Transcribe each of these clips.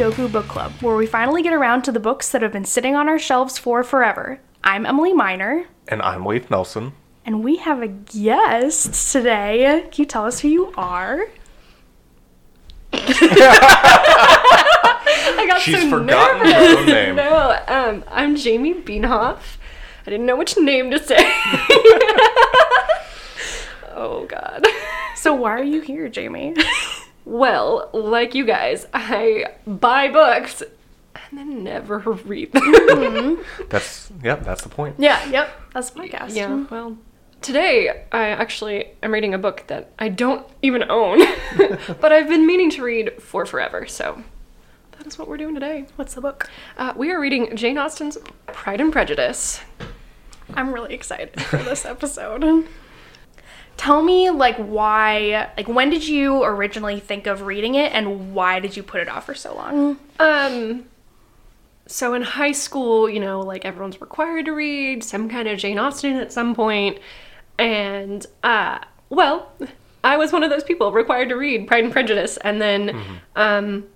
Welcome to Tsundoku Book Club, where we finally get around to the books that have been sitting on our shelves for forever. I'm Emily Miner, And I'm Leif Nelson. and we have a guest today. Can you tell us who you are? I got She's so forgotten nervous. her own name. No, um, I'm Jamie Beanhoff. I didn't know which name to say. oh God. So, why are you here, Jamie? Well, like you guys, I buy books and then never read them. That's yep, that's the point. yeah, yep, that's my podcast. yeah. Well, today I actually am reading a book that I don't even own, but I've been meaning to read for forever. So that is what we're doing today. What's the book? Uh, we are reading Jane Austen's Pride and Prejudice. I'm really excited for this episode. Tell me, like, why, like, when did you originally think of reading it and why did you put it off for so long? Um, so in high school, you know, like everyone's required to read some kind of Jane Austen at some point, and uh, well, I was one of those people required to read Pride and Prejudice, and then, um,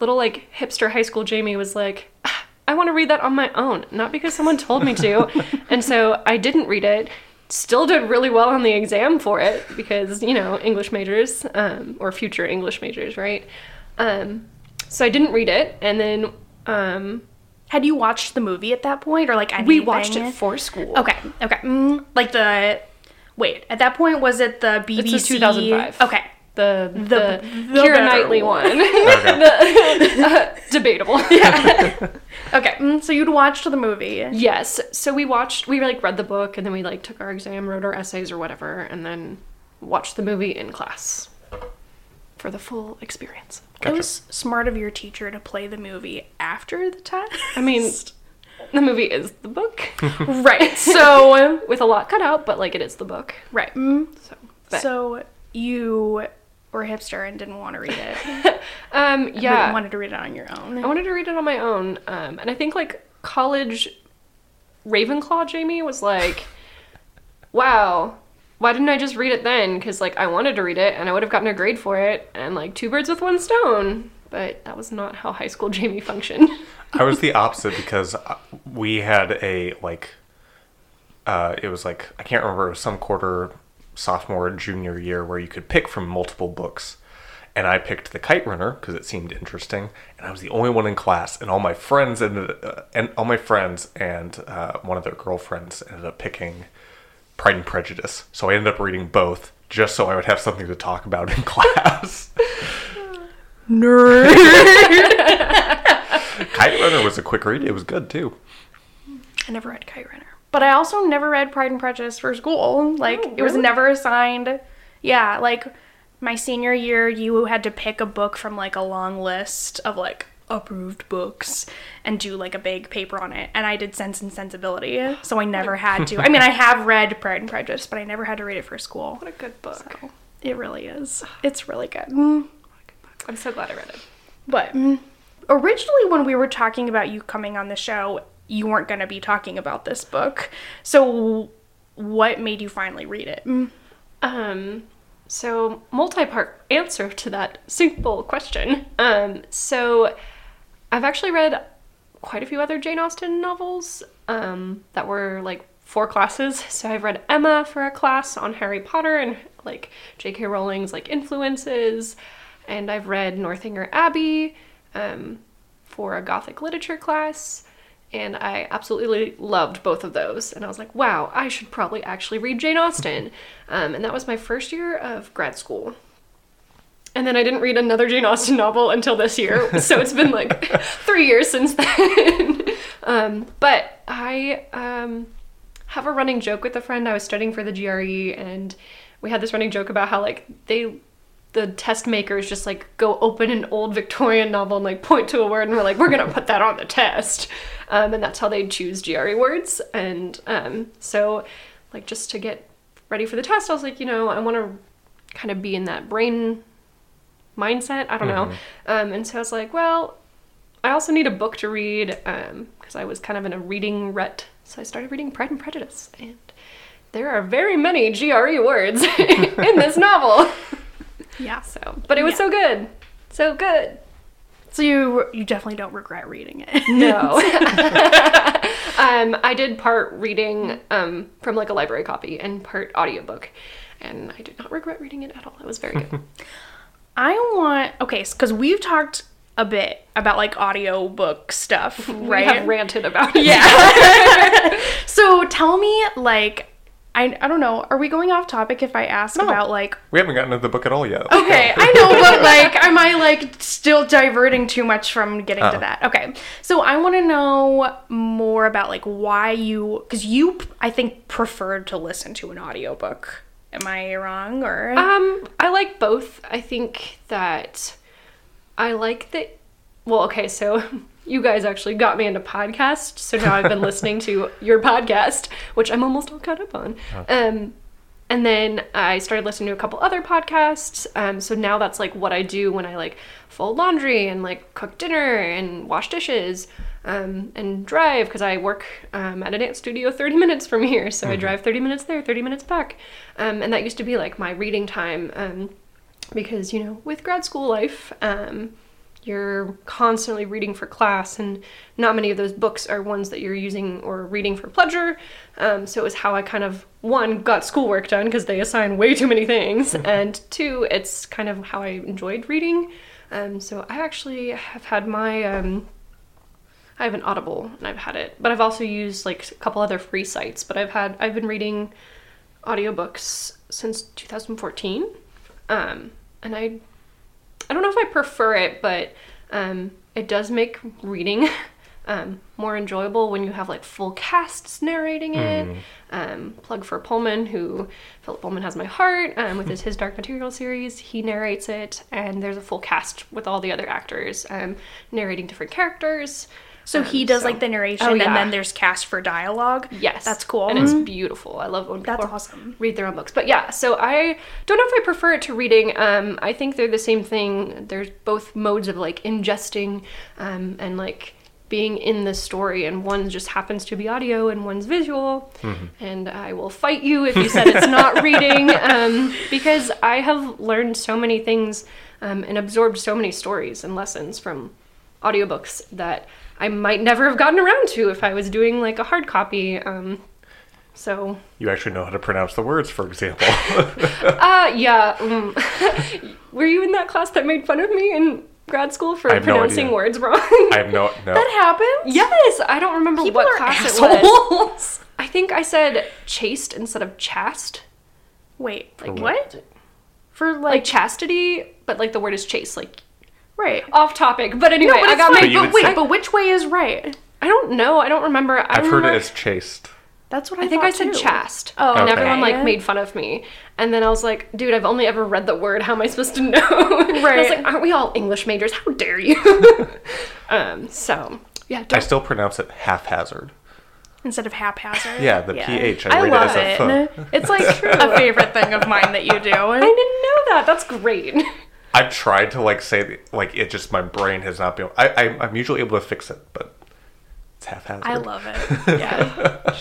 little like hipster high school Jamie was like. "Ah, I want to read that on my own, not because someone told me to. and so I didn't read it. Still did really well on the exam for it because, you know, English majors, um, or future English majors, right? Um, so I didn't read it, and then um, Had you watched the movie at that point or, like, anything? we watched it for school. Okay, okay. Mm, like the, wait, at that point, was it the BBC? It's 2005. Okay. The the, The- the Keira Knightley one. one, Okay. uh, debatable. Okay, mm, so you'd watched the movie. Yes. So we watched. We like read the book, and then we like took our exam, wrote our essays or whatever, and then watched the movie in class for the full experience. It was smart of your teacher to play the movie after the test. I mean, the movie is the book right. So, with a lot cut out, but like it is the book. right. mm, So. but- So you were hipster and didn't want to read it. um, but yeah. wanted to read it on your own. I wanted to read it on my own. Um, and I think like college Ravenclaw Jamie was like, wow, why didn't I just read it then? Because like I wanted to read it and I would have gotten a grade for it and like two birds with one stone. But that was not how high school Jamie functioned. I was the opposite because uh, we had a like uh it was like I can't remember it was some quarter sophomore junior year where you could pick from multiple books. And I picked The Kite Runner because it seemed interesting, and I was the only one in class. And all my friends ended, uh, and all my friends and uh, one of their girlfriends ended up picking Pride and Prejudice. So I ended up reading both just so I would have something to talk about in class. Nerd. Kite Runner was a quick read. It was good too. I never read Kite Runner. But I also never read Pride and Prejudice for school. Like, Oh, it was never assigned. Yeah, like, my senior year, you had to pick a book from, like, a long list of, like, approved books and do, like, a big paper on it. And I did Sense and Sensibility, so I never had to. I mean, I have read Pride and Prejudice, but I never had to read it for school. what a good book. So, it really is. It's really good. Mm. I'm so glad I read it. But mm, originally, when we were talking about you coming on the show, you weren't going to be talking about this book. So, what made you finally read it? Mm. Um, so multi-part answer to that simple question. Um, so I've actually read quite a few other Jane Austen novels um, that were like for classes. So I've read Emma for a class on Harry Potter and like J.K. Rowling's like influences, and I've read Northanger Abbey um, for a Gothic literature class. And I absolutely loved both of those. And I was like, wow, I should probably actually read Jane Austen. Um, and that was my first year of grad school. And then I didn't read another Jane Austen novel until this year. So it's been like three years since then. um, but I um, have a running joke with a friend. I was studying for the GRE, and we had this running joke about how, like, they the test makers just like go open an old Victorian novel and like point to a word and we're like, we're gonna put that on the test. Um, and that's how they choose GRE words. And um, so, like, just to get ready for the test, I was like, you know, I want to kind of be in that brain mindset. I don't know. Um, and so I was like, well, I also need a book to read because I was kind of in a reading rut. So I started reading Pride and Prejudice. And there are very many GRE words in this novel. Yeah. So, but it was Yeah. so good. So good. So you you definitely don't regret reading it. No. um, I did part reading um, from like a library copy and part audiobook. And I did not regret reading it at all. It was very good. I want okay, because we've talked a bit about like audiobook stuff, right? We have ranted about it. yeah. so tell me, like, I I don't know. Are we going off topic if I ask about like? We haven't gotten to the book at all yet. Okay, I know, but like, am I like still diverting too much from getting to Oh. that? Okay, so I want to know more about like why you, because you, I think, preferred to listen to an audiobook. Am I wrong or? Um, I like both. I think that I like that. Well, okay, so you guys actually got me into podcasts, so now I've been listening to your podcast, which I'm almost all caught up on. Um, and then I started listening to a couple other podcasts. Um, so now that's like what I do when I like fold laundry and like cook dinner and wash dishes. Um, and drive because I work um, at a dance studio 30 minutes from here. So I drive 30 minutes there, 30 minutes back. Um, and that used to be like my reading time um, because, you know, with grad school life, um, you're constantly reading for class, and not many of those books are ones that you're using or reading for pleasure. Um, so it was how I kind of, one, got schoolwork done because they assign way too many things, and two, it's kind of how I enjoyed reading. Um, so I actually have had my. Um, I have an Audible and I've had it, but I've also used like a couple other free sites. But I've had I've been reading audiobooks since 2014, um, and I I don't know if I prefer it, but um, it does make reading um, more enjoyable when you have like full casts narrating it. Um, plug for Pullman, who Philip Pullman has my heart um, with his, his Dark Material series. He narrates it, and there's a full cast with all the other actors um, narrating different characters. So he Um, does so- like the narration, Oh, and then there's cast for dialogue. Yes, that's cool. and it's Mhm. beautiful. I love when people That's awesome. read their own books. But yeah, so I don't know if I prefer it to reading. Um, I think they're the same thing. There's both modes of like ingesting um, and like being in the story, and one just happens to be audio and one's visual. And I will fight you if you said it's not reading, um, because I have learned so many things um, and absorbed so many stories and lessons from audiobooks that I might never have gotten around to if I was doing like a hard copy. Um, so You actually know how to pronounce the words, for example. Uh, yeah. mm. Were you in that class that made fun of me in grad school for I have no pronouncing words wrong? I have no no. That happened. yes, I don't remember People what are class assholes. it was. I think I said chaste instead of chaste. Wait, like For what? For like, Like chastity, but like the word is chaste, like right? off topic. But anyway, no, but I got fine. My would But wait, say- but which way is right? I don't know. I don't remember. I I've heard it as chaste. That's what I, I think I said too. chaste. Oh, and everyone like made fun of me. And then I was like, dude, I've only ever read the word. How am I supposed to know? And I was like, aren't we all English majors? How dare you? um, so yeah, I don't, still pronounce it haphazard. instead of haphazard. Yeah, the PH, I I, read it love as a it. It's like a favorite thing of mine that you do. I didn't know that. That's great. I've tried to like say like it just my brain has not been. I, I I'm usually able to fix it, but it's haphazard. I love it. Yeah.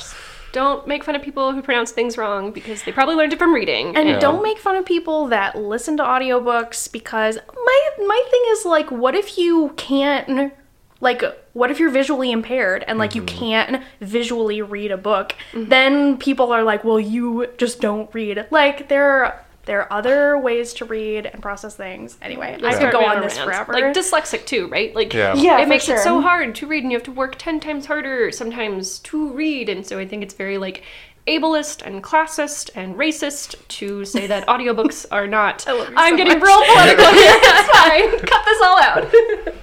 don't make fun of people who pronounce things wrong because they probably learned it from reading. And Yeah. don't make fun of people that listen to audiobooks because my my thing is like what if you can't like what if you're visually impaired and like you mm-hmm. can't visually read a book? Mm-hmm. Then people are like, "Well, you just don't read." Like there there are other ways to read and process things. Anyway, I could go on this forever. Like dyslexic too, right? Like Yeah. Yeah, it for makes it so hard to read, and you have to work ten times harder sometimes to read. And so I think it's very like ableist and classist and racist to say that audiobooks are not. I love you I'm so getting much. real political here. It's fine. Cut this all out.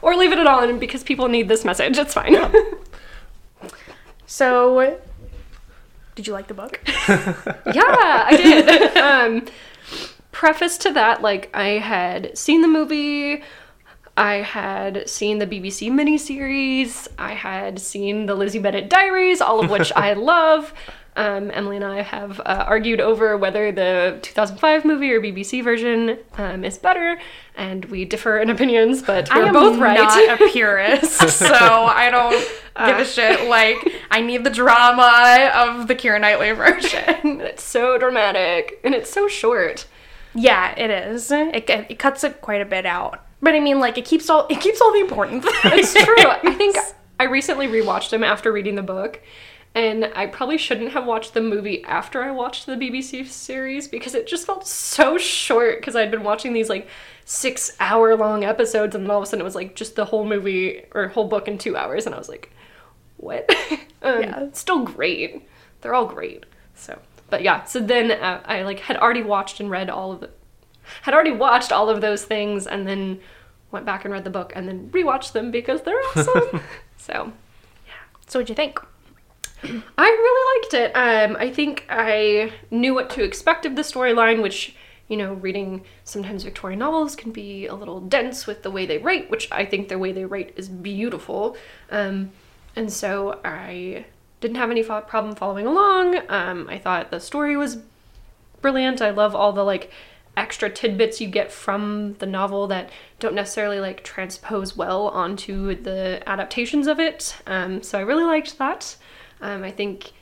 or leave it at on because people need this message. It's fine. so did you like the book? yeah, I did. um, preface to that, like I had seen the movie, I had seen the BBC miniseries, I had seen the Lizzie Bennet Diaries, all of which I love. Um, Emily and I have uh, argued over whether the 2005 movie or BBC version um, is better, and we differ in opinions, but I we're both right. I am not a purist, so I don't give a shit. Like I need the drama of the Keira Knightley version. it's so dramatic, and it's so short. yeah, it is. It, it cuts it quite a bit out. But I mean, like it keeps all it keeps all the important things. It's true. I think I recently rewatched them after reading the book, and I probably shouldn't have watched the movie after I watched the BBC series because it just felt so short because I'd been watching these like six hour long episodes, and then all of a sudden it was like just the whole movie or whole book in two hours, and I was like, what? um, Yeah. it's still great. They're all great. So, but yeah. So then uh, I like had already watched and read all of the, had already watched all of those things, and then went back and read the book, and then rewatched them because they're awesome. so yeah. so what'd you think? I really liked it. Um, I think I knew what to expect of the storyline, which, you know, reading sometimes Victorian novels can be a little dense with the way they write, which I think the way they write is beautiful. Um, and so I didn't have any fo- problem following along. Um, I thought the story was brilliant. I love all the like extra tidbits you get from the novel that don't necessarily like transpose well onto the adaptations of it. Um, so I really liked that. Um, I think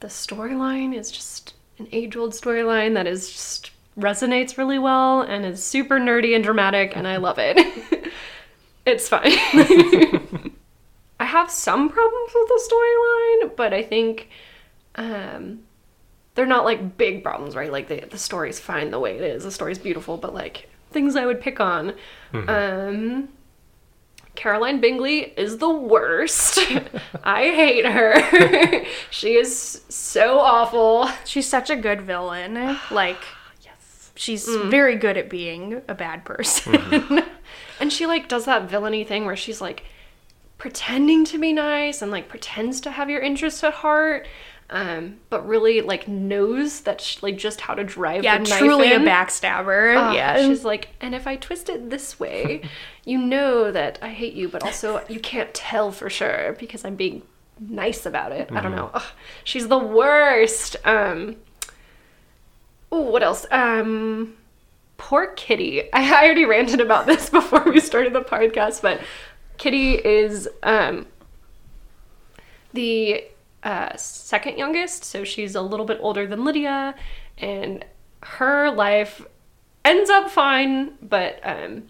the storyline is just an age-old storyline that is just resonates really well and is super nerdy and dramatic, and I love it. it's fine. I have some problems with the storyline, but I think um, they're not like big problems, right? Like the the story's fine the way it is. The story's beautiful, but like things I would pick on. Um, Caroline Bingley is the worst. I hate her. she is so awful. She's such a good villain. Like Yes. she's mm. very good at being a bad person. Mm-hmm. And she like does that villainy thing where she's like pretending to be nice and like pretends to have your interests at heart. Um, but really like knows that sh like just how to drive yeah, truly a backstabber. Ah, yeah. She's like, and if I twist it this way, you know that I hate you, but also you can't tell for sure because I'm being nice about it. I don't know. Ugh, she's the worst. Um. Oh, what else? Um. Poor Kitty. I, I already ranted about this before we started the podcast, but Kitty is um the uh, second youngest, so she's a little bit older than Lydia, and her life ends up fine, but um,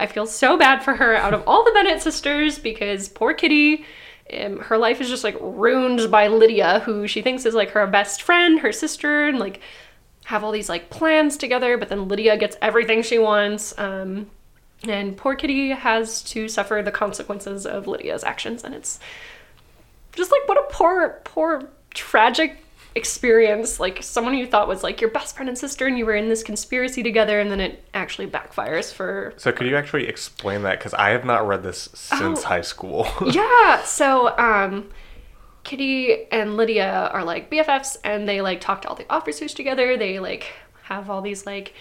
I feel so bad for her out of all the Bennet sisters because poor Kitty, um, her life is just like ruined by Lydia, who she thinks is like her best friend, her sister, and like have all these like plans together, but then Lydia gets everything she wants. Um, and poor Kitty has to suffer the consequences of Lydia's actions, and it's just like what a poor, poor, tragic experience. Like someone you thought was like your best friend and sister, and you were in this conspiracy together, and then it actually backfires for. So could you actually explain that? Because I have not read this since Oh. high school. yeah. So, um, Kitty and Lydia are like BFFs, and they like talk to all the officers together. They like have all these like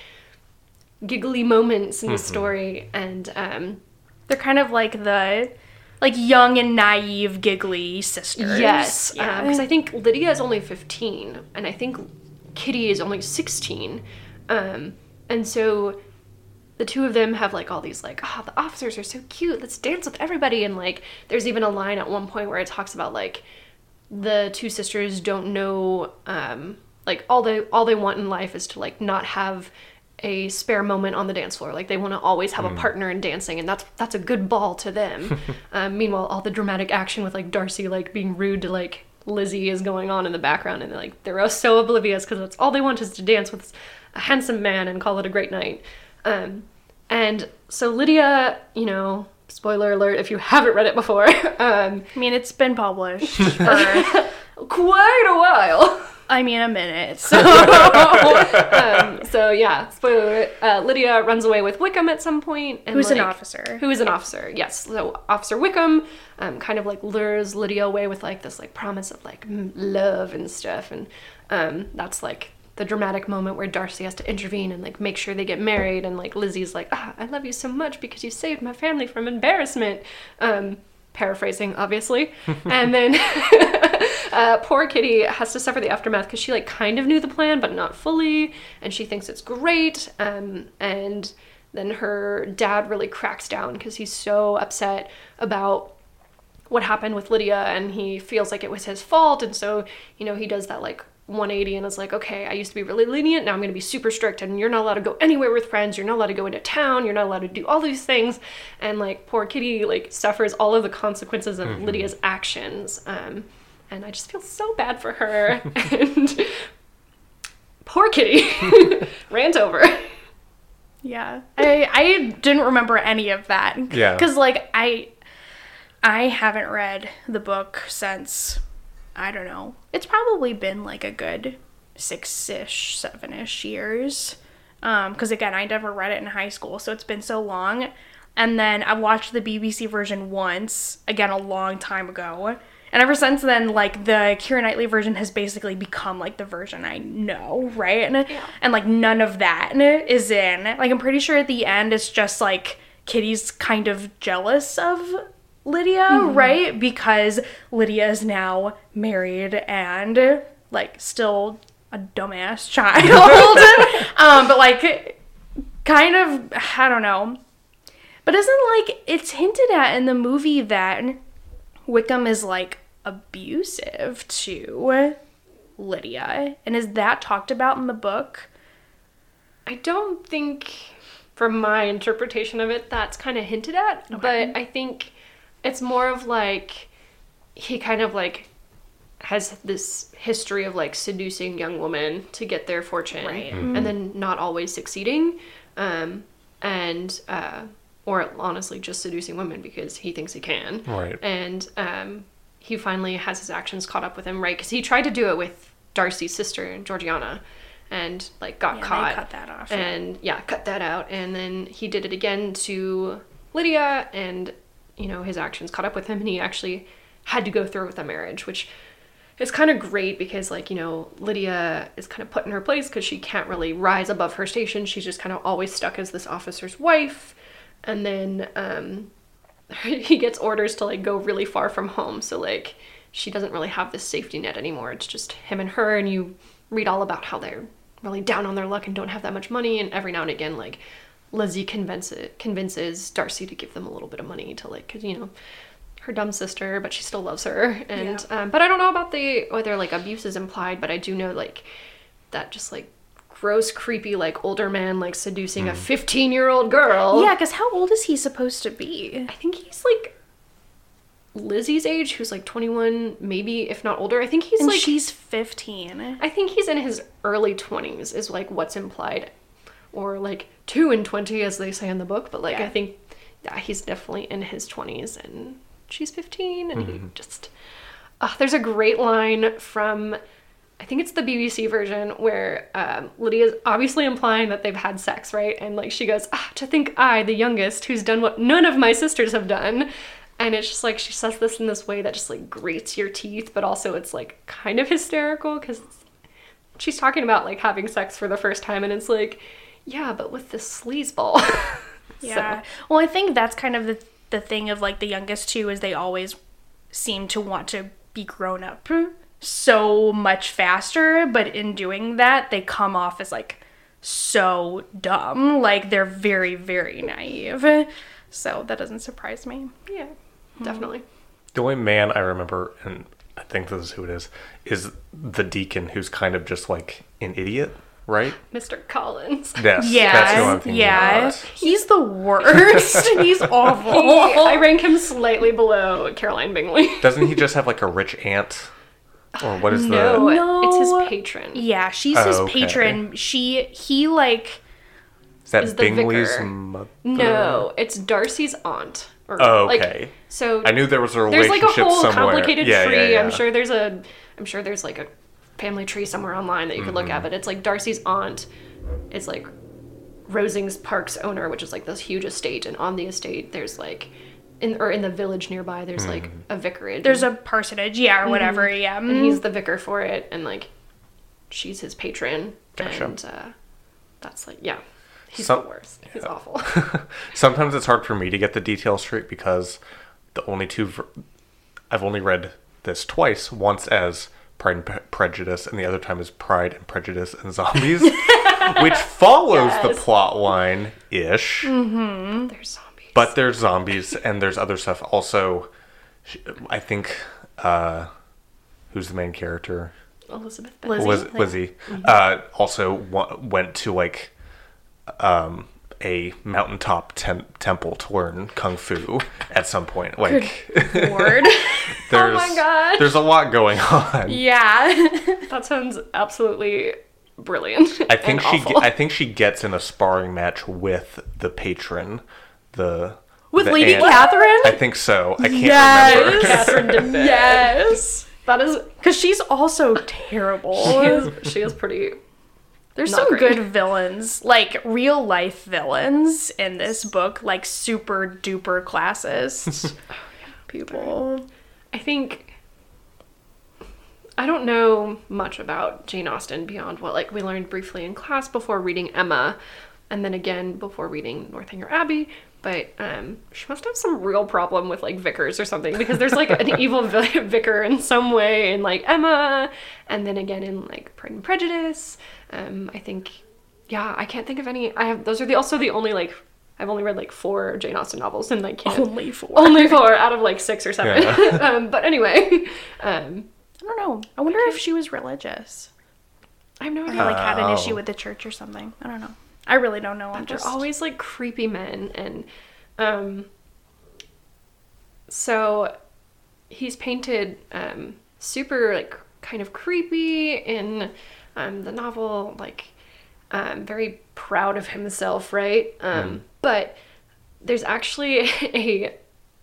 giggly moments in the story, and um, They're kind of like the like young and naive, giggly sisters. Yes, Yeah. because I think Lydia is only 15, and I think Kitty is only 16. Um, and so the two of them have like all these like, oh, the officers are so cute. Let's dance with everybody. And like, there's even a line at one point where it talks about like the two sisters don't know, um, like all they all they want in life is to like not have a spare moment on the dance floor. Like they want to always have a partner in dancing, and that's that's a good ball to them. um, meanwhile, all the dramatic action with like Darcy like being rude to like Lizzie is going on in the background, and they're like they're so oblivious because that's all they want is to dance with a handsome man and call it a great night. Um, and so Lydia, you know, spoiler alert if you haven't read it before, um, I mean, it's been published for quite a while. I mean a minute. So um, so yeah, spoiler alert, uh, Lydia runs away with Wickham at some point. And who's an officer? Who is an officer? Yes. So Officer Wickham, um, kind of like lures Lydia away with like this like promise of like love and stuff, and um, that's like the dramatic moment where Darcy has to intervene and like make sure they get married, and like Lizzie's like, ah, I love you so much because you saved my family from embarrassment. Um, paraphrasing, obviously, and then. Uh, poor Kitty has to suffer the aftermath because she like kind of knew the plan but not fully, and she thinks it's great. Um, and then her dad really cracks down because he's so upset about what happened with Lydia, and he feels like it was his fault, and so you know he does that like 180 and is like, okay, I used to be really lenient, now I'm going to be super strict, and you're not allowed to go anywhere with friends, you're not allowed to go into town, you're not allowed to do all these things, and like poor Kitty like suffers all of the consequences of Lydia's actions, um, and I just feel so bad for her, and poor Kitty, rant over. Yeah. I I didn't remember any of that. Yeah. Cuz like I I haven't read the book since I don't know. It's probably been like a good 6ish, 7ish years. Um cuz again, I never read it in high school, so it's been so long. And then I watched the BBC version once, again a long time ago. And ever since then, like the Keira Knightley version has basically become like the version I know, right? And, and like none of that is in. Like I'm pretty sure at the end it's just like Kitty's kind of jealous of Lydia, right? Because Lydia is now married and like still a dumbass child. um, but like kind of I don't know. But isn't like it's hinted at in the movie that Wickham is like abusive to Lydia. And is that talked about in the book? I don't think, from my interpretation of it, that's kind of hinted at. But I think it's more of like he kind of like has this history of like seducing young women to get their fortune, Right. and then not always succeeding, um, and uh, or honestly just seducing women because he thinks he can, Right. And um, he finally has his actions caught up with him, right? Because he tried to do it with Darcy's sister Georgiana, and like got Yeah, caught. cut that off. And yeah, cut that out. And then he did it again to Lydia, and you know his actions caught up with him, and he actually had to go through with a marriage, which is kind of great because like you know Lydia is kind of put in her place because she can't really rise above her station. She's just kind of always stuck as this officer's wife, and then um, he gets orders to like go really far from home. So like she doesn't really have this safety net anymore. It's just him and her, and you read all about how they're really down on their luck and don't have that much money. And every now and again, like Lizzie convinces convinces Darcy to give them a little bit of money to like, cause you know, her dumb sister, but she still loves her. And um, but I don't know about the whether like abuse is implied, but I do know like that just like gross, creepy, like older man like seducing a fifteen year old girl. yeah, because how old is he supposed to be? I think he's like Lizzie's age, who's like 21, maybe if not older. I think he's And like she's 15. I think he's in his early 20s is like what's implied or like 2 and 20 as they say in the book, but like Yeah. I think yeah, he's definitely in his 20s and she's 15 and he just uh, there's a great line from I think it's the BBC version where um, Lydia's obviously implying that they've had sex, right? And like she goes, ah, to think I, the youngest, who's done what none of my sisters have done. And it's just like she says this in this way that just like grates your teeth, but also it's like kind of hysterical because she's talking about like having sex for the first time, and it's like, yeah, but with this sleazeball. Yeah. Well, I think that's kind of the the thing of like the youngest two is they always seem to want to be grown up so much faster, but in doing that, they come off as like so dumb. Like they're very very naive. So that doesn't surprise me. Yeah, hmm. definitely. The only man I remember, and I think this is who it is, is the deacon who's kind of just like an idiot, right? Mr. Collins. Yes. Yes. That's who I'm thinking yeah. He's the worst. He's awful. I rank him slightly below Caroline Bingley. Doesn't he just have like a rich aunt? Or what is No, the. No. it's his patron. Yeah, she's Oh, his okay. patron. She he like Is that is Bingley's mother? No, it's Darcy's aunt. Or, Oh, like, okay. so I knew there was a relationship there's like relationship a whole somewhere. complicated yeah, tree. Yeah, yeah. I'm sure there's a I'm sure there's like a family tree somewhere online that you could look Mm-hmm. at, but it's like Darcy's aunt is like Rosings Park's owner, which is like this huge estate, and on the estate there's like in or in the village nearby there's like Mm-hmm. a vicarage. there's a parsonage, yeah, or whatever, yeah. and he's the vicar for it, and like she's his patron, Gotcha. and uh, that's like yeah, he's Some- the worst. He's awful. Sometimes it's hard for me to get the details straight because the only two ver- I've only read this twice. Once as Pride and Pre- Prejudice, and the other time is Pride and Prejudice and Zombies, which follows the plot line ish. There's zombies. But there's zombies and there's other stuff. Also, I think uh, who's the main character? Elizabeth. Lizzie? Like- Lizzie uh, also wa- went to like um, a mountaintop tem- temple to learn kung fu at some point. Like Lord. there's oh my God. there's a lot going on. yeah. That sounds absolutely brilliant. I think and she awful. I think she gets in a sparring match with the patron, the With the Lady aunt. Catherine? I think so. I can't Yes. remember. Catherine Debit. yes. That is Because she's also terrible. she is she is pretty There's Not some great. good villains, like real life villains in this book, like super duper classist people. I think I don't know much about Jane Austen beyond what like we learned briefly in class before reading Emma and then again before reading Northanger Abbey, but um she must have some real problem with like vicars or something because there's like an evil vi- vicar in some way in like Emma and then again in like Pride and Prejudice. Um I think yeah, I can't think of any I have those are the also the only like I've only read like four Jane Austen novels and I can't Only four. only four out of like six or seven. Yeah. um, but anyway, um, I don't know. I wonder if she was religious. I have no Or idea. like had an issue Oh. with the church or something. I don't know. I really don't know. I'm They're just always like creepy men, and um, so he's painted um, super like kind of creepy in um, the novel, like um, very proud of himself, right? Um, But there's actually a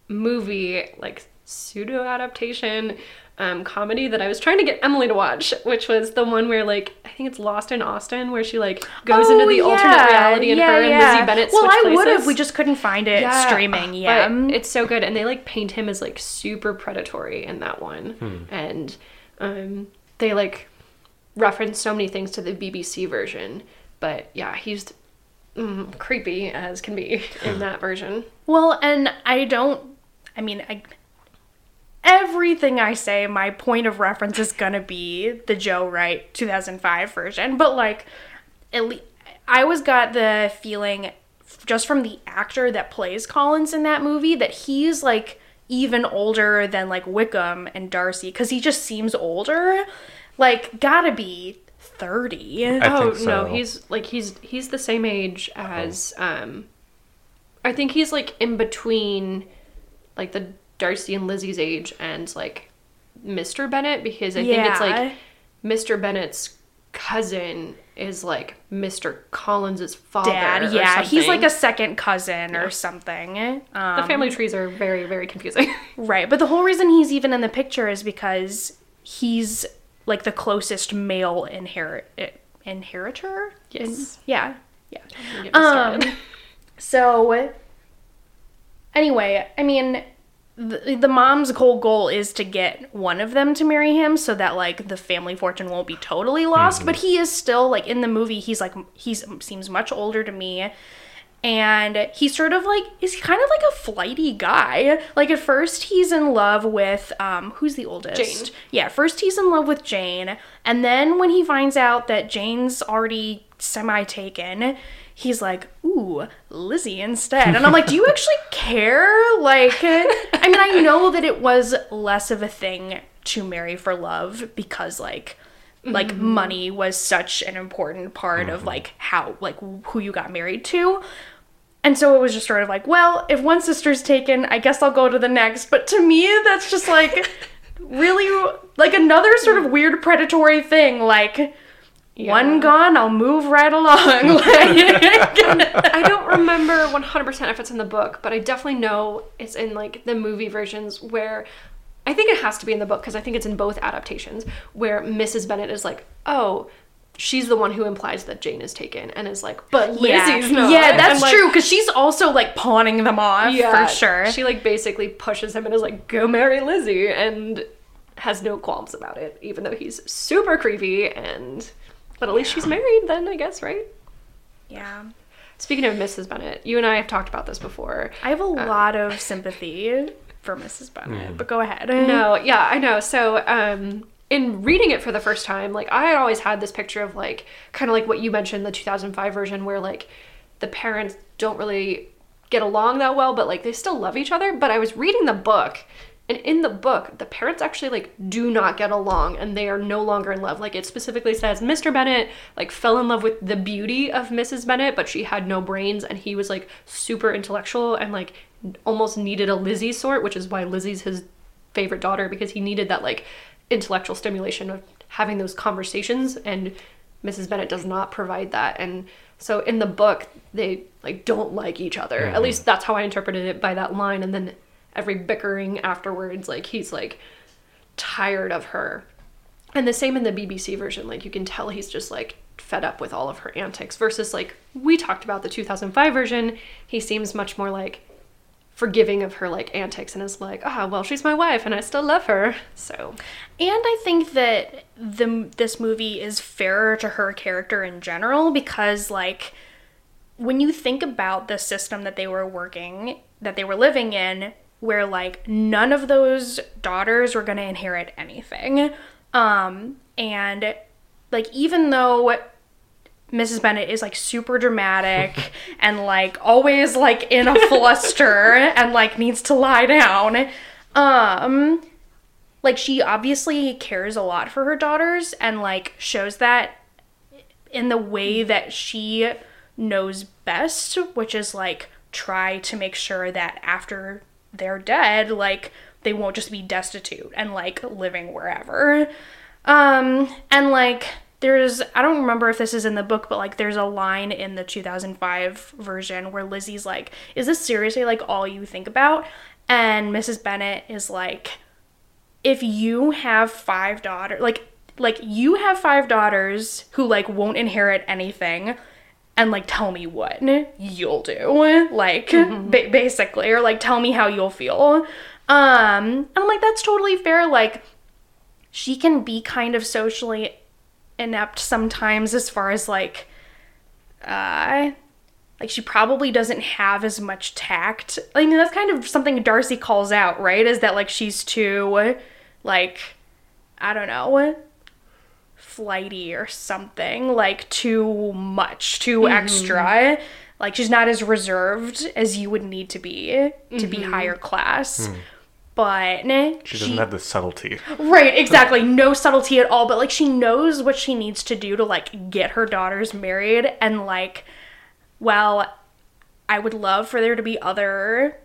movie like pseudo adaptation um, comedy that I was trying to get Emily to watch, which was the one where like I think it's Lost in Austen, where she like goes into Oh, the alternate reality and Yeah, her and yeah. Lizzie Bennet Well, switch I would have. We just couldn't find it Yeah, streaming. but Yeah. it's so good, and they like paint him as like super predatory in that one, and um, they like reference so many things to the BBC version. But yeah, he's mm, creepy as can be in that version. Well, and I don't. I mean, I. Everything I say, my point of reference is gonna be the Joe Wright 2005 version. But like, at least I always got the feeling, just from the actor that plays Collins in that movie, that he's like even older than like Wickham and Darcy, because he just seems older. Like, gotta be 30. I oh think no, he's like he's he's the same age as um, I think he's like in between, like the Darcy and Lizzie's age and like Mr. Bennet because I think it's like Mr. Bennet's cousin is like Mr. Collins's father. Dad, or yeah, he's like a second cousin or something. Um, The family trees are very very confusing. Right, but the whole reason he's even in the picture is because he's like the closest male inherit inheritor. Yes. Yeah. Yeah. Um. So. Anyway, I mean, the, the mom's whole goal is to get one of them to marry him so that like the family fortune won't be totally lost. But he is still like in the movie. He's like he seems much older to me and he's sort of like is kind of like a flighty guy? Like at first he's in love with um who's the oldest? Jane. yeah first he's in love with jane. And then when he finds out that jane's already semi taken he's like ooh lizzie instead. And i'm like do you actually care? Like i mean i know that it was less of a thing to marry for love because like like money was such an important part of like how like who you got married to and so it was just sort of like, well, if one sister's taken, I guess I'll go to the next. But to me, that's just like really like another sort of weird predatory thing. Like, one gone, I'll move right along. like, I don't remember 100% if it's in the book, but I definitely know it's in like the movie versions where I think it has to be in the book because I think it's in both adaptations where Mrs. Bennet is like, "Oh, she's the one who implies that Jane is taken," and is like, "But yeah, Lizzie's not." yeah, that's And, like, true because she's also like pawning them off Yeah, for sure. She like basically pushes him and is like, "Go marry Lizzie," and has no qualms about it, even though he's super creepy. And but at least she's married, then I guess, right? yeah, Speaking of Mrs. Bennet, you and I have talked about this before. I have a lot of sympathy for Mrs. Bennet, but go ahead. No, yeah, I know. So, um, in reading it for the first time, like I had always had this picture of like kind of like what you mentioned, the 2005 version, where like the parents don't really get along that well, but like they still love each other. But I was reading the book, And in the book, the parents actually like do not get along and they are no longer in love. Like it specifically says Mr. Bennet like fell in love with the beauty of Mrs. Bennet, but she had no brains and he was like super intellectual and like almost needed a Lizzie sort, which is why Lizzie's his favorite daughter because he needed that like intellectual stimulation of having those conversations and Mrs. Bennet does not provide that. And so in the book, they like don't like each other. At mm-hmm. least that's how I interpreted it by that line. And then every bickering afterwards, like he's like tired of her. And the same in the BBC version, like you can tell he's just like fed up with all of her antics versus like we talked about the 2005 version, he seems much more like forgiving of her like antics and is like, "Ah, well, she's my wife and I still love her." So, And I think that the this movie is fairer to her character in general because like when you think about the system that they were working that they were living in where like none of those daughters were going to inherit anything um and like even though Mrs. Bennet is like super dramatic and like always like in a fluster and like needs to lie down. Um like she obviously cares a lot for her daughters and like shows that in the way that she knows best, which is like try to make sure that after they're dead, like they won't just be destitute and like living wherever. Um and like there's I don't remember if this is in the book, but like there's a line in the 2005 version where Lizzie's like, "Is this seriously like all you think about?" And Mrs. Bennet is like, "If you have five daughters, like like you have five daughters who like won't inherit anything." And like tell me what you'll do, like ba- basically, or like tell me how you'll feel. Um, and I'm like, that's totally fair. Like, she can be kind of socially inept sometimes as far as like uh like she probably doesn't have as much tact. I mean that's kind of something Darcy calls out, right? Is that like she's too like I don't know flighty or something, like too much, too mm-hmm. extra. Like she's not as reserved as you would need to be to be mm-hmm. higher class. Hmm. But She doesn't have the subtlety. Right, exactly. No subtlety at all, but like she knows what she needs to do to like get her daughters married and like well, I would love for there to be other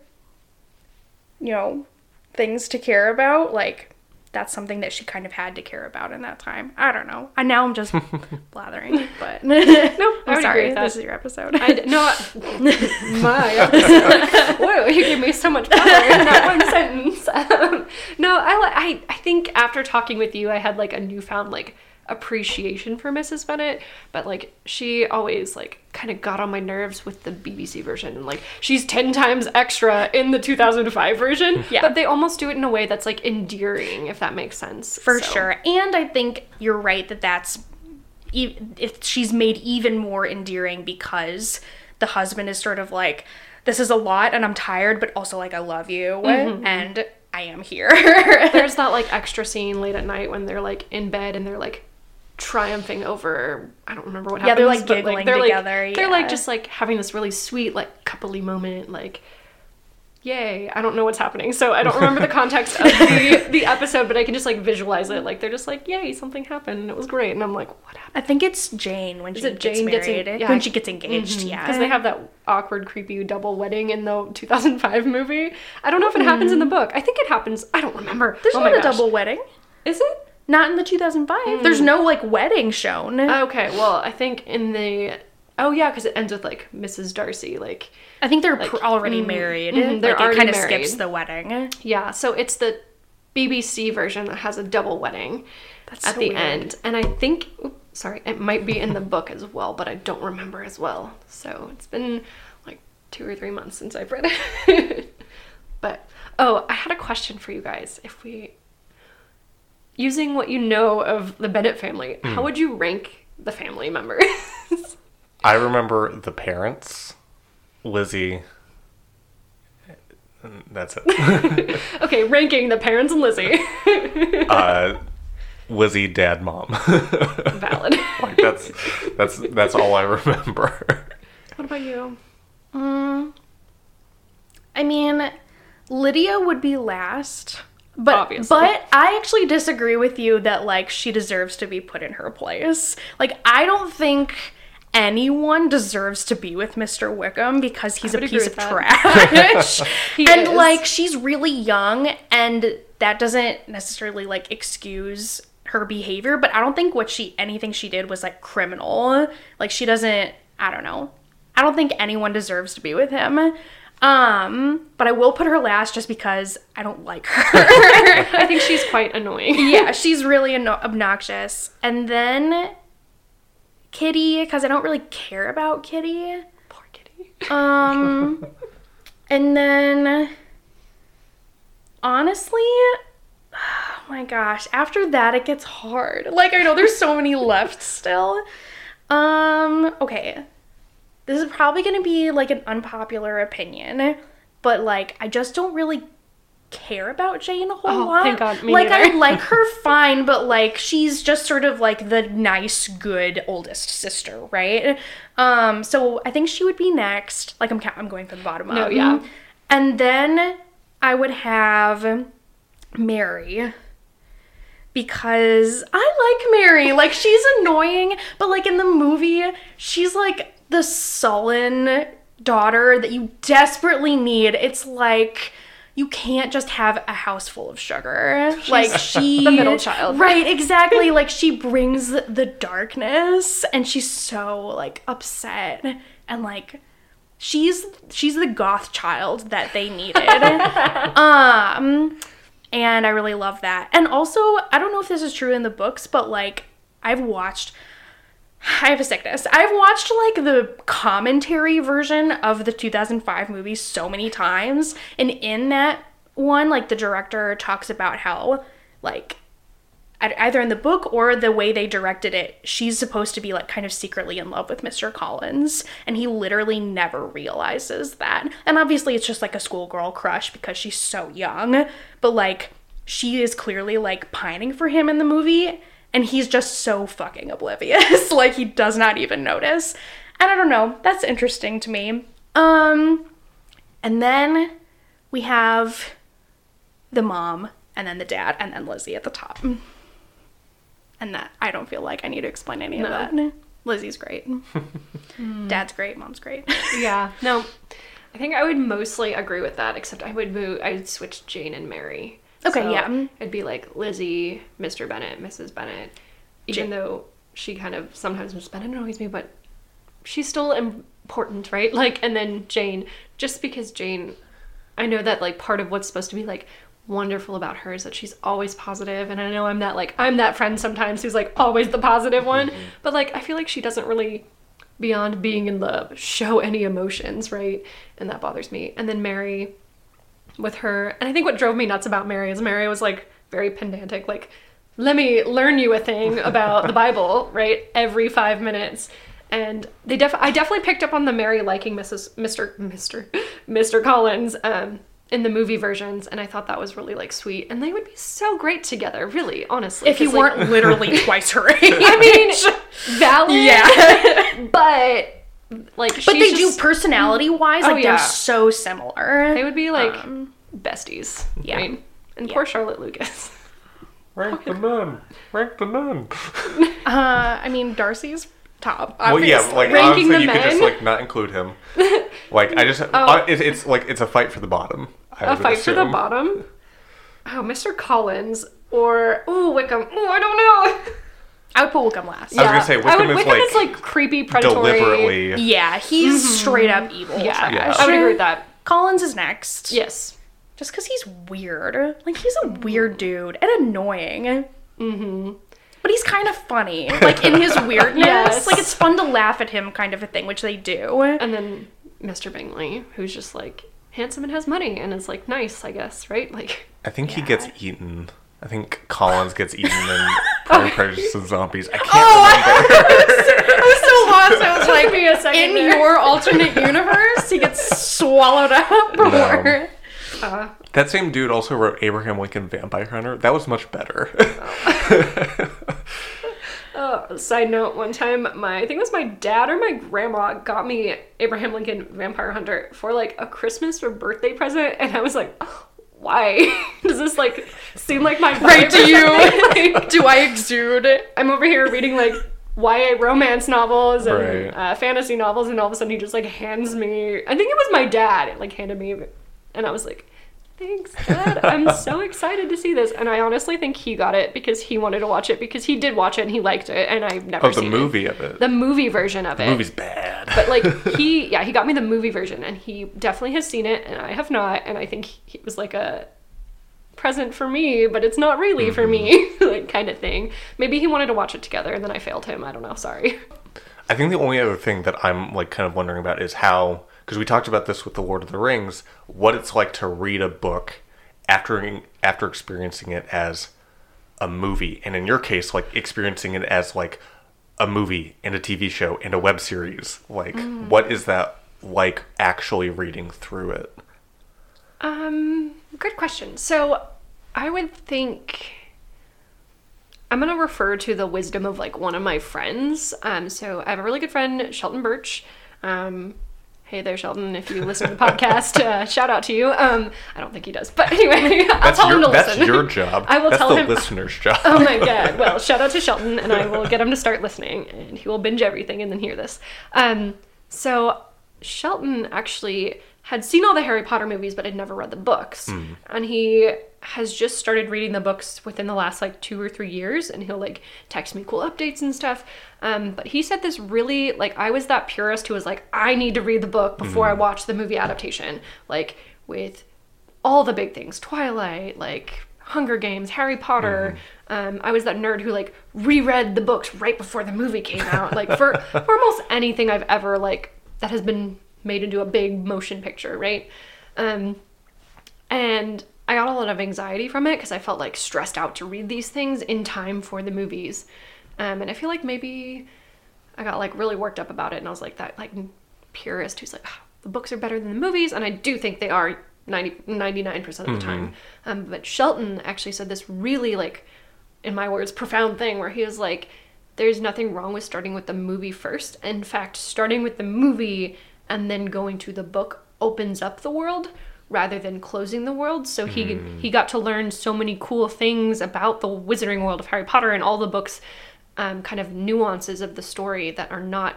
you know, things to care about, like that's something that she kind of had to care about in that time. I don't know. And now I'm just blathering, but no, I I'm sorry. This is your episode. I d- no, I- my episode. Whoa, you gave me so much power in that one sentence. Um, no, I, li- I I think after talking with you, I had like a newfound like appreciation for Mrs. Bennet, but like she always like kind of got on my nerves with the BBC version. And like she's 10 times extra in the 2005 version, Yeah. but they almost do it in a way that's like endearing if that makes sense. For So- sure. And I think you're right that that's if she's made even more endearing because the husband is sort of like this is a lot and I'm tired but also like I love you Mm-hmm. and I am here. There's that like extra scene late at night when they're like in bed and they're like triumphing over I don't remember what Yeah, happens. they're, like, but, giggling they're, like- together, They're like just like having this really sweet like coupley moment like yay I don't know what's happening so I don't remember the context of the the episode but I can just like visualize it like they're just like yay something happened and it was great and I'm like what happened I think it's Jane when she it gets Jane gets en- yeah. When she gets engaged, mm-hmm. yeah. because they have that awkward creepy double wedding in the 2005 movie I don't know if it happens in the mm-hmm. book I think it happens I don't remember There's oh not a gosh. double wedding. is it Not in the 2005. There's hmm. no like wedding shown. Okay, well, I think in the oh yeah, because it ends with like Mrs. Darcy, like I think they're pr- already married. mhm, they're like, already it kind of skips the wedding. yeah. So it's the BBC version that has a double wedding That's at so the weird. end, and I think oop, sorry, it might be in the book as well, but I don't remember as well. So it's been like two or three months since I've read it. but oh, I had a question for you guys. If we using what you know of the Bennet family, how would you rank the family members? I remember the parents, Lizzie. That's it. Okay, ranking the parents and Lizzie. uh, Lizzie, dad, mom. Valid. like that's that's that's all I remember. what about you? Mm, I mean, Lydia would be last But Obviously. but I actually disagree with you that like she deserves to be put in her place. Like I don't think anyone deserves to be with Mr. Wickham because he's a piece of trash. And is. like she's really young and that doesn't necessarily like excuse her behavior, but I don't think what she anything she did was like criminal. Like she doesn't I don't know. I don't think anyone deserves to be with him. Um, but I will put her last just because I don't like her. I think she's quite annoying. yeah, she's really anno- obnoxious. And then Kitty, because I don't really care about Kitty. Poor kitty. Um, and then honestly, oh my gosh, after that it gets hard. Like I know there's so many left still. Um, okay. This is probably going to be like an unpopular opinion, but like I just don't really care about Jane a whole Oh, lot. thank God, me like I like her fine, but like she's just sort of like the nice, good oldest sister, right? Um, so I think she would be next. Like I'm, ca- I'm going from the bottom No, up. yeah. And then I would have Mary because I like Mary. Like she's annoying, but like in the movie, she's like the sullen daughter that you desperately need. It's like you can't just have a house full of sugar. like she the middle child. Right, exactly. like she brings the darkness and she's so like upset and like she's she's the goth child that they needed. um and I really love that. And also, I don't know if this is true in the books, but like I've watched I have a sickness. I've watched like the commentary version of the 2005 movie so many times, and in that one, like the director talks about how like either in the book or the way they directed it, she's supposed to be like kind of secretly in love with Mr. Collins, and he literally never realizes that. And obviously, it's just like a schoolgirl crush because she's so young, but like she is clearly like pining for him in the movie, and he's just so fucking oblivious. like he does not even notice. And I don't know, that's interesting to me. Um, and then we have the mom, and then the dad, and then Lizzie at the top. And that I don't feel like I need to explain any of that. Lizzie's great. Dad's great. Mom's great. yeah. No, I think I would mostly agree with that, except I would move. I would switch Jane and Mary. Okay, So yeah. It'd be like Lizzie, Mr. Bennet, Mrs. Bennet. Even Jane. though she kind of sometimes Mrs. Bennet annoys me, but she's still important, right? Like, and then Jane, just because Jane, I know that like part of what's supposed to be like wonderful about her is that she's always positive, and I know I'm that like I'm that friend sometimes who's like always the positive one, mm-hmm. but like I feel like she doesn't really beyond being in love show any emotions, right? And that bothers me. And then Mary with her, and I think what drove me nuts about Mary is Mary was like very pedantic, like let me learn you a thing about the Bible, right? Every five minutes. And they def I definitely picked up on the Mary liking Mrs. Mr. Mr. Mr. Collins um in the movie versions, and I thought that was really like sweet. And they would be so great together, really, honestly. if you like, weren't literally twice her age. I mean, valid. yeah. but like, but she's they do personality wise, Oh, like yeah. they're so similar. They would be like Um, besties. yeah. right? And Yeah. poor Charlotte Lucas. Rank the nun. Rank the nun. Uh, I mean, Darcy's top. Well, yeah, like Ranking honestly, the you could just like not include him. Like I just, uh, it, it's like it's a fight for the bottom. I Oh. A would fight for the bottom. Oh, Mr. Collins or oh Wickham. Oh, I don't know. I would put Wickham last. I was gonna say, I Wickham would, is, Wickham like, is like creepy, predatory. Deliberately. Yeah, he's straight up evil. Mm-hmm. Yeah. I would agree with that. Collins is next. Yes. Just because he's weird. Like, he's a weird dude and annoying. Mm-hmm. But he's kind of funny. Like, in his weirdness. Yes. Like, it's fun to laugh at him, kind of a thing, which they do. And then Mr. Bingley, who's just like handsome and has money and is like nice, I guess, right? Like I think he gets eaten. I think Collins gets eaten in Pride and Prejudice and Zombies. I can't Oh, remember. I was so lost. I was Took like, me a second in there. your alternate universe, he gets swallowed up. No. Or... uh, That same dude also wrote Abraham Lincoln Vampire Hunter. That was much better. Uh, side note, one time my I think it was my dad or my grandma got me Abraham Lincoln Vampire Hunter for like a Christmas or birthday present, and I was like, why does this like seem like my vibe Right or to you. Like, Do I exude it? I'm over here reading like YA romance novels and Right. uh, fantasy novels, and all of a sudden he just like hands me. I think it was my dad. Like handed me, and I was like, "Thanks, Dad. I'm so excited to see this." And I honestly think he got it because he wanted to watch it because he did watch it and he liked it, and I've never Oh, the movie it. of it. The movie version of The it. movie's bad. But like he, yeah, he got me the movie version, and he definitely has seen it, and I have not. And I think he- it was like a present for me, but it's not really for me, mm-hmm. like kind of thing. Maybe he wanted to watch it together, and then I failed him. I don't know. Sorry. I think the only other thing that I'm like kind of wondering about is how because we talked about this with the Lord of the Rings, what it's like to read a book after after experiencing it as a movie, and in your case, like experiencing it as like a movie and a TV show and a web series. Like, what is that like actually reading through it? Um, good question. So, I would think I'm gonna refer to the wisdom of like one of my friends. Um, so I have a really good friend, Shelton Birch. Um, hey there, Shelton. If you listen to the podcast, uh, shout out to you. Um, I don't think he does, but anyway, I'll That's tell him to that's listen. That's your job. I will that's tell the him. listener's job. Oh my god. Well, shout out to Shelton and I will get him to start listening and he will binge everything and then hear this. Um so Shelton actually had seen all the Harry Potter movies but had never read the books. And he has just started reading the books within the last like 2 or 3 years and he'll like text me cool updates and stuff. Um but he said this really like I was that purist who was like I need to read the book before I watch the movie adaptation. Like with all the big things twilight like hunger games harry potter um, i was that nerd who like reread the books right before the movie came out like for, for almost anything i've ever like that has been made into a big motion picture right um, and i got a lot of anxiety from it because i felt like stressed out to read these things in time for the movies um, and i feel like maybe I got like really worked up about it, and I was like that like purist who's like "Ah, the books are better than the movies, and I do think they are 99 percent of the time. Um, but Shelton actually said this really like, in my words, profound thing where he was like, "There's nothing wrong with starting with the movie first. In fact, starting with the movie and then going to the book opens up the world." rather than closing the world so he he got to learn so many cool things about the wizarding world of Harry Potter and all the books um, kind of nuances of the story that are not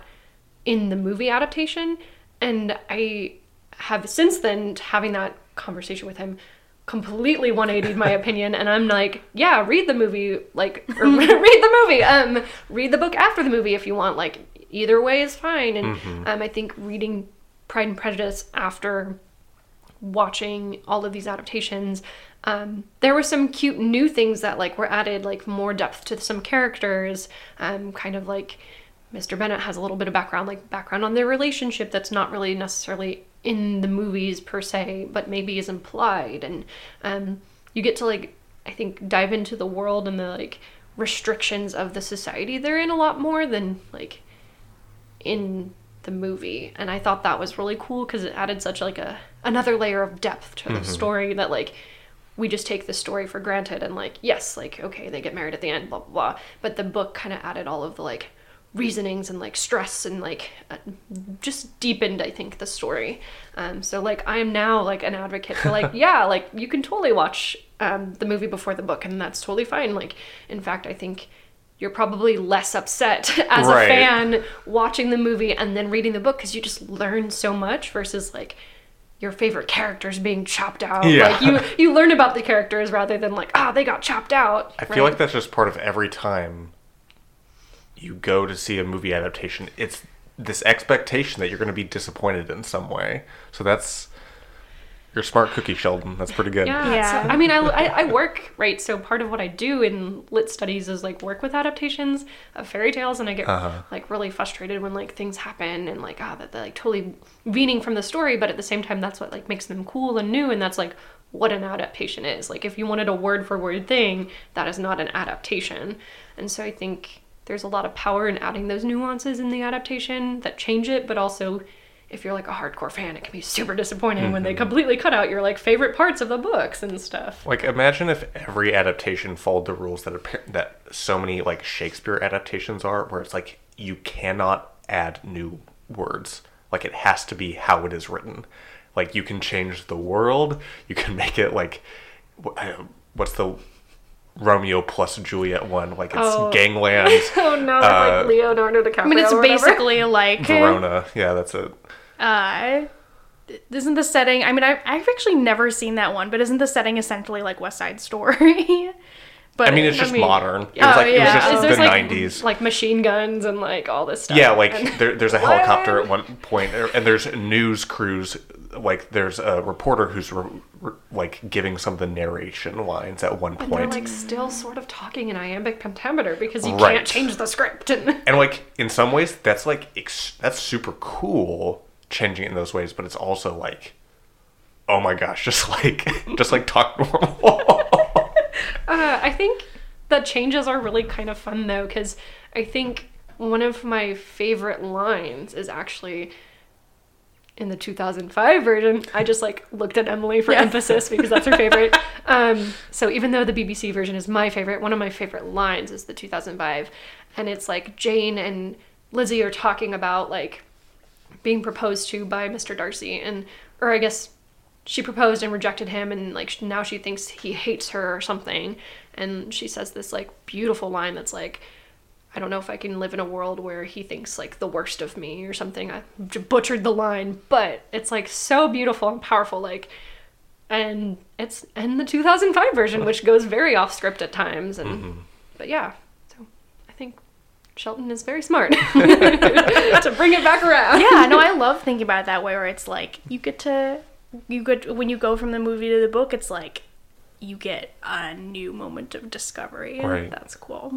in the movie adaptation. And I have since then having that conversation with him completely 180'd my opinion and I'm like, yeah, read the movie like or read the movie. Um read the book after the movie if you want. Like either way is fine. And um I think reading Pride and Prejudice after watching all of these adaptations um, there were some cute new things that like were added like more depth to some characters um, kind of like mr bennet has a little bit of background like background on their relationship that's not really necessarily in the movies per se but maybe is implied and um, you get to like i think dive into the world and the like restrictions of the society they're in a lot more than like in the movie and i thought that was really cool because it added such like a another layer of depth to the story that like we just take the story for granted and like yes like okay they get married at the end blah blah blah. But the book kind of added all of the like reasonings and like stress and like uh, just deepened i think the story. Um so like i am now like an advocate for like yeah like you can totally watch um the movie before the book and that's totally fine. Like in fact i think you're probably less upset as Right. a fan watching the movie and then reading the book because you just learn so much versus like your favorite characters being chopped out. Yeah. Like you you learn about the characters rather than like, ah, they got chopped out. I feel like that's just part of every time you go to see a movie adaptation. It's this expectation that you're going to be disappointed in some way. So that's you're a smart cookie, Shelton. That's pretty good. Yeah. Yeah. So, I mean, I, I, I work, right? So part of what I do in lit studies is like work with adaptations of fairy tales. And I get Uh-huh. like really frustrated when like things happen and like, ah, that they're like totally veering from the story. But at the same time, that's what like makes them cool and new. And that's like what an adaptation is. Like if you wanted a word for word thing, that is not an adaptation. And so I think there's a lot of power in adding those nuances in the adaptation that change it, but also if you're like a hardcore fan, it can be super disappointing when they completely cut out your like favorite parts of the books and stuff. Like imagine if every adaptation followed the rules that appear, that so many like Shakespeare adaptations are, where it's like you cannot add new words. Like it has to be how it is written. like you can change the world. You can make it like uh, what's the Romeo plus Juliet one? Like it's Oh. gangland, Oh no, Uh, like Leonardo DiCaprio. I mean, it's or basically like Verona. Yeah, that's it. Uh isn't the setting I mean I I've actually never seen that one, but isn't the setting essentially like West Side Story? but I mean, it's just mean, modern. It oh, was like it yeah. was Is just there's the like, '90s. like machine guns and like all this stuff. Yeah, like there, there's a helicopter at one er, and there's news crews. Like there's a reporter who's re, re- like giving some of the narration lines at one And they're like still sort of talking in iambic pentameter because you Right. can't change the script. And and like in some ways that's like ex- that's super cool changing it in those ways, but it's also like, oh my gosh, just like just like talk normal. Uh, I think the changes are really kind of fun though, because I think one of my favorite lines is actually in the 2005 version. I just like looked at Emily for Yeah. emphasis because that's her favorite. Um, so even though the BBC version is my favorite, one of my favorite lines is the 2005, and it's like Jane and Lizzie are talking about like being proposed to by Mr. Darcy, and or I guess she proposed and rejected him and like now she thinks he hates her or something and she says this like beautiful line that's like i don't know if i can live in a world where he thinks like the worst of me or something. I butchered the line but it's like so beautiful and powerful like and it's in the 2005 version which goes very off script at times and mm-hmm. but yeah. so i think shelton is very smart to bring it back around yeah, no, I love thinking about it that way where it's like you get to you get when you go from the movie to the book, it's like you get a new moment of discovery. Right. That's cool.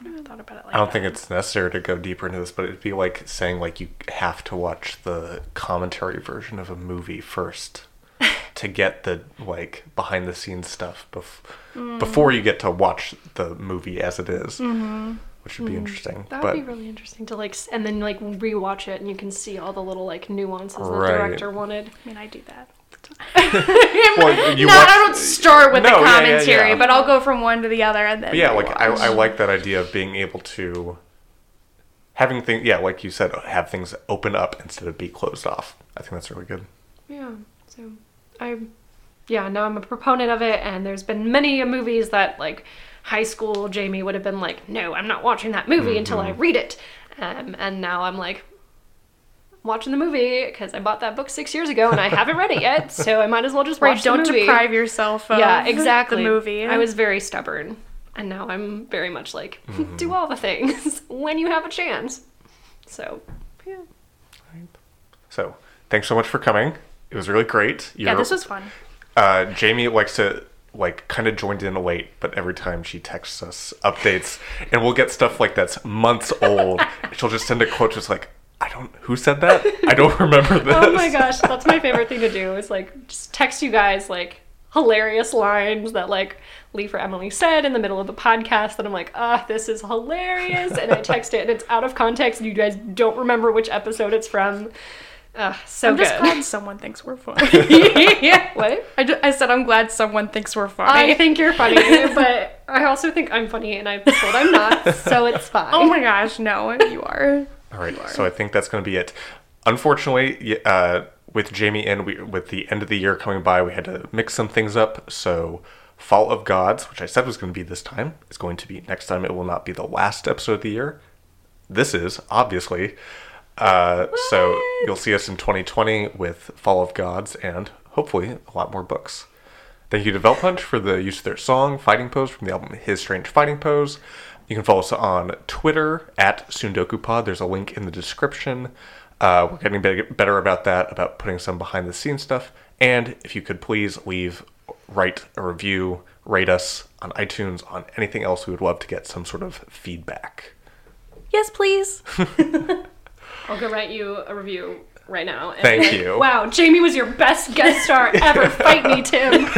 I never thought about it like I don't that. think it's necessary to go deeper into this, but it'd be like saying like you have to watch the commentary version of a movie first to get the like behind the scenes stuff bef- mm. before you get to watch the movie as it is, mm-hmm. Which would be mm, interesting. That but would be really interesting to like, and then like rewatch it, and you can see all the little like nuances Right. the director wanted. I mean, I do that. well, you no, watch- I don't start with No, the yeah, yeah, commentary, yeah. but I'll go from one to the other and then. But yeah, like I. I like that idea of being able to having things. Yeah, like you said, have things open up instead of be closed off. I think that's really good. Yeah. So I, yeah, now I'm a proponent of it, and there's been many movies that like high school Jamie would have been like, no, I'm not watching that movie until I read it, um, and now I'm like. Watching the movie because I bought that book six years ago and I haven't read it yet, so I might as well just watch Right, don't the movie. deprive yourself of yeah, exactly. the movie. I was very stubborn, and now I'm very much like Mm-hmm. do all the things when you have a chance. So, yeah. So thanks so much for coming. It was really great. yeah, You're- this was fun. uh, Jamie likes to like kind of joined in late, but every time she texts us updates, and we'll get stuff like that's months old. she'll just send a quote just like, "I don't who said that. I don't remember this." Oh my gosh, that's my favorite thing to do is like just text you guys like hilarious lines that like Lee for Emily said in the middle of the podcast that I'm like, ah, this is hilarious. And I text it and it's out of context and you guys don't remember which episode it's from. Uh, so I'm good. just glad someone thinks we're funny. what? I, ju- I said I'm glad someone thinks we're funny. I think you're funny, but I also think I'm funny and I've told I'm not, so it's fine. oh my gosh, no, you are. All right, so I think that's going to be it. Unfortunately, uh, with Jamie and we, with the end of the year coming by, we had to mix some things up. So, Fall of Gods, which I said was going to be this time, is going to be next time. It will not be the last episode of the year. This is obviously. Uh, so you'll see us in 2020 with Fall of Gods and hopefully a lot more books. Thank you to Vel Punch for the use of their song Fighting Pose from the album His Strange Fighting Pose. You can follow us on Twitter at TsundokuPod. There's a link in the description. Uh, we're getting better about that, about putting some behind the scenes stuff. And if you could please leave, write a review, rate us on iTunes, on anything else, we would love to get some sort of feedback. Yes, please. I'll go write you a review right now. and Thank like, you. Wow, Jamie was your best guest star ever. Fight me, Tim.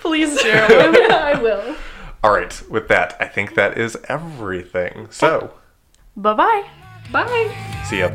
Please do. I will. All right, with that, I think that is everything. So, bye bye. Bye. see ya.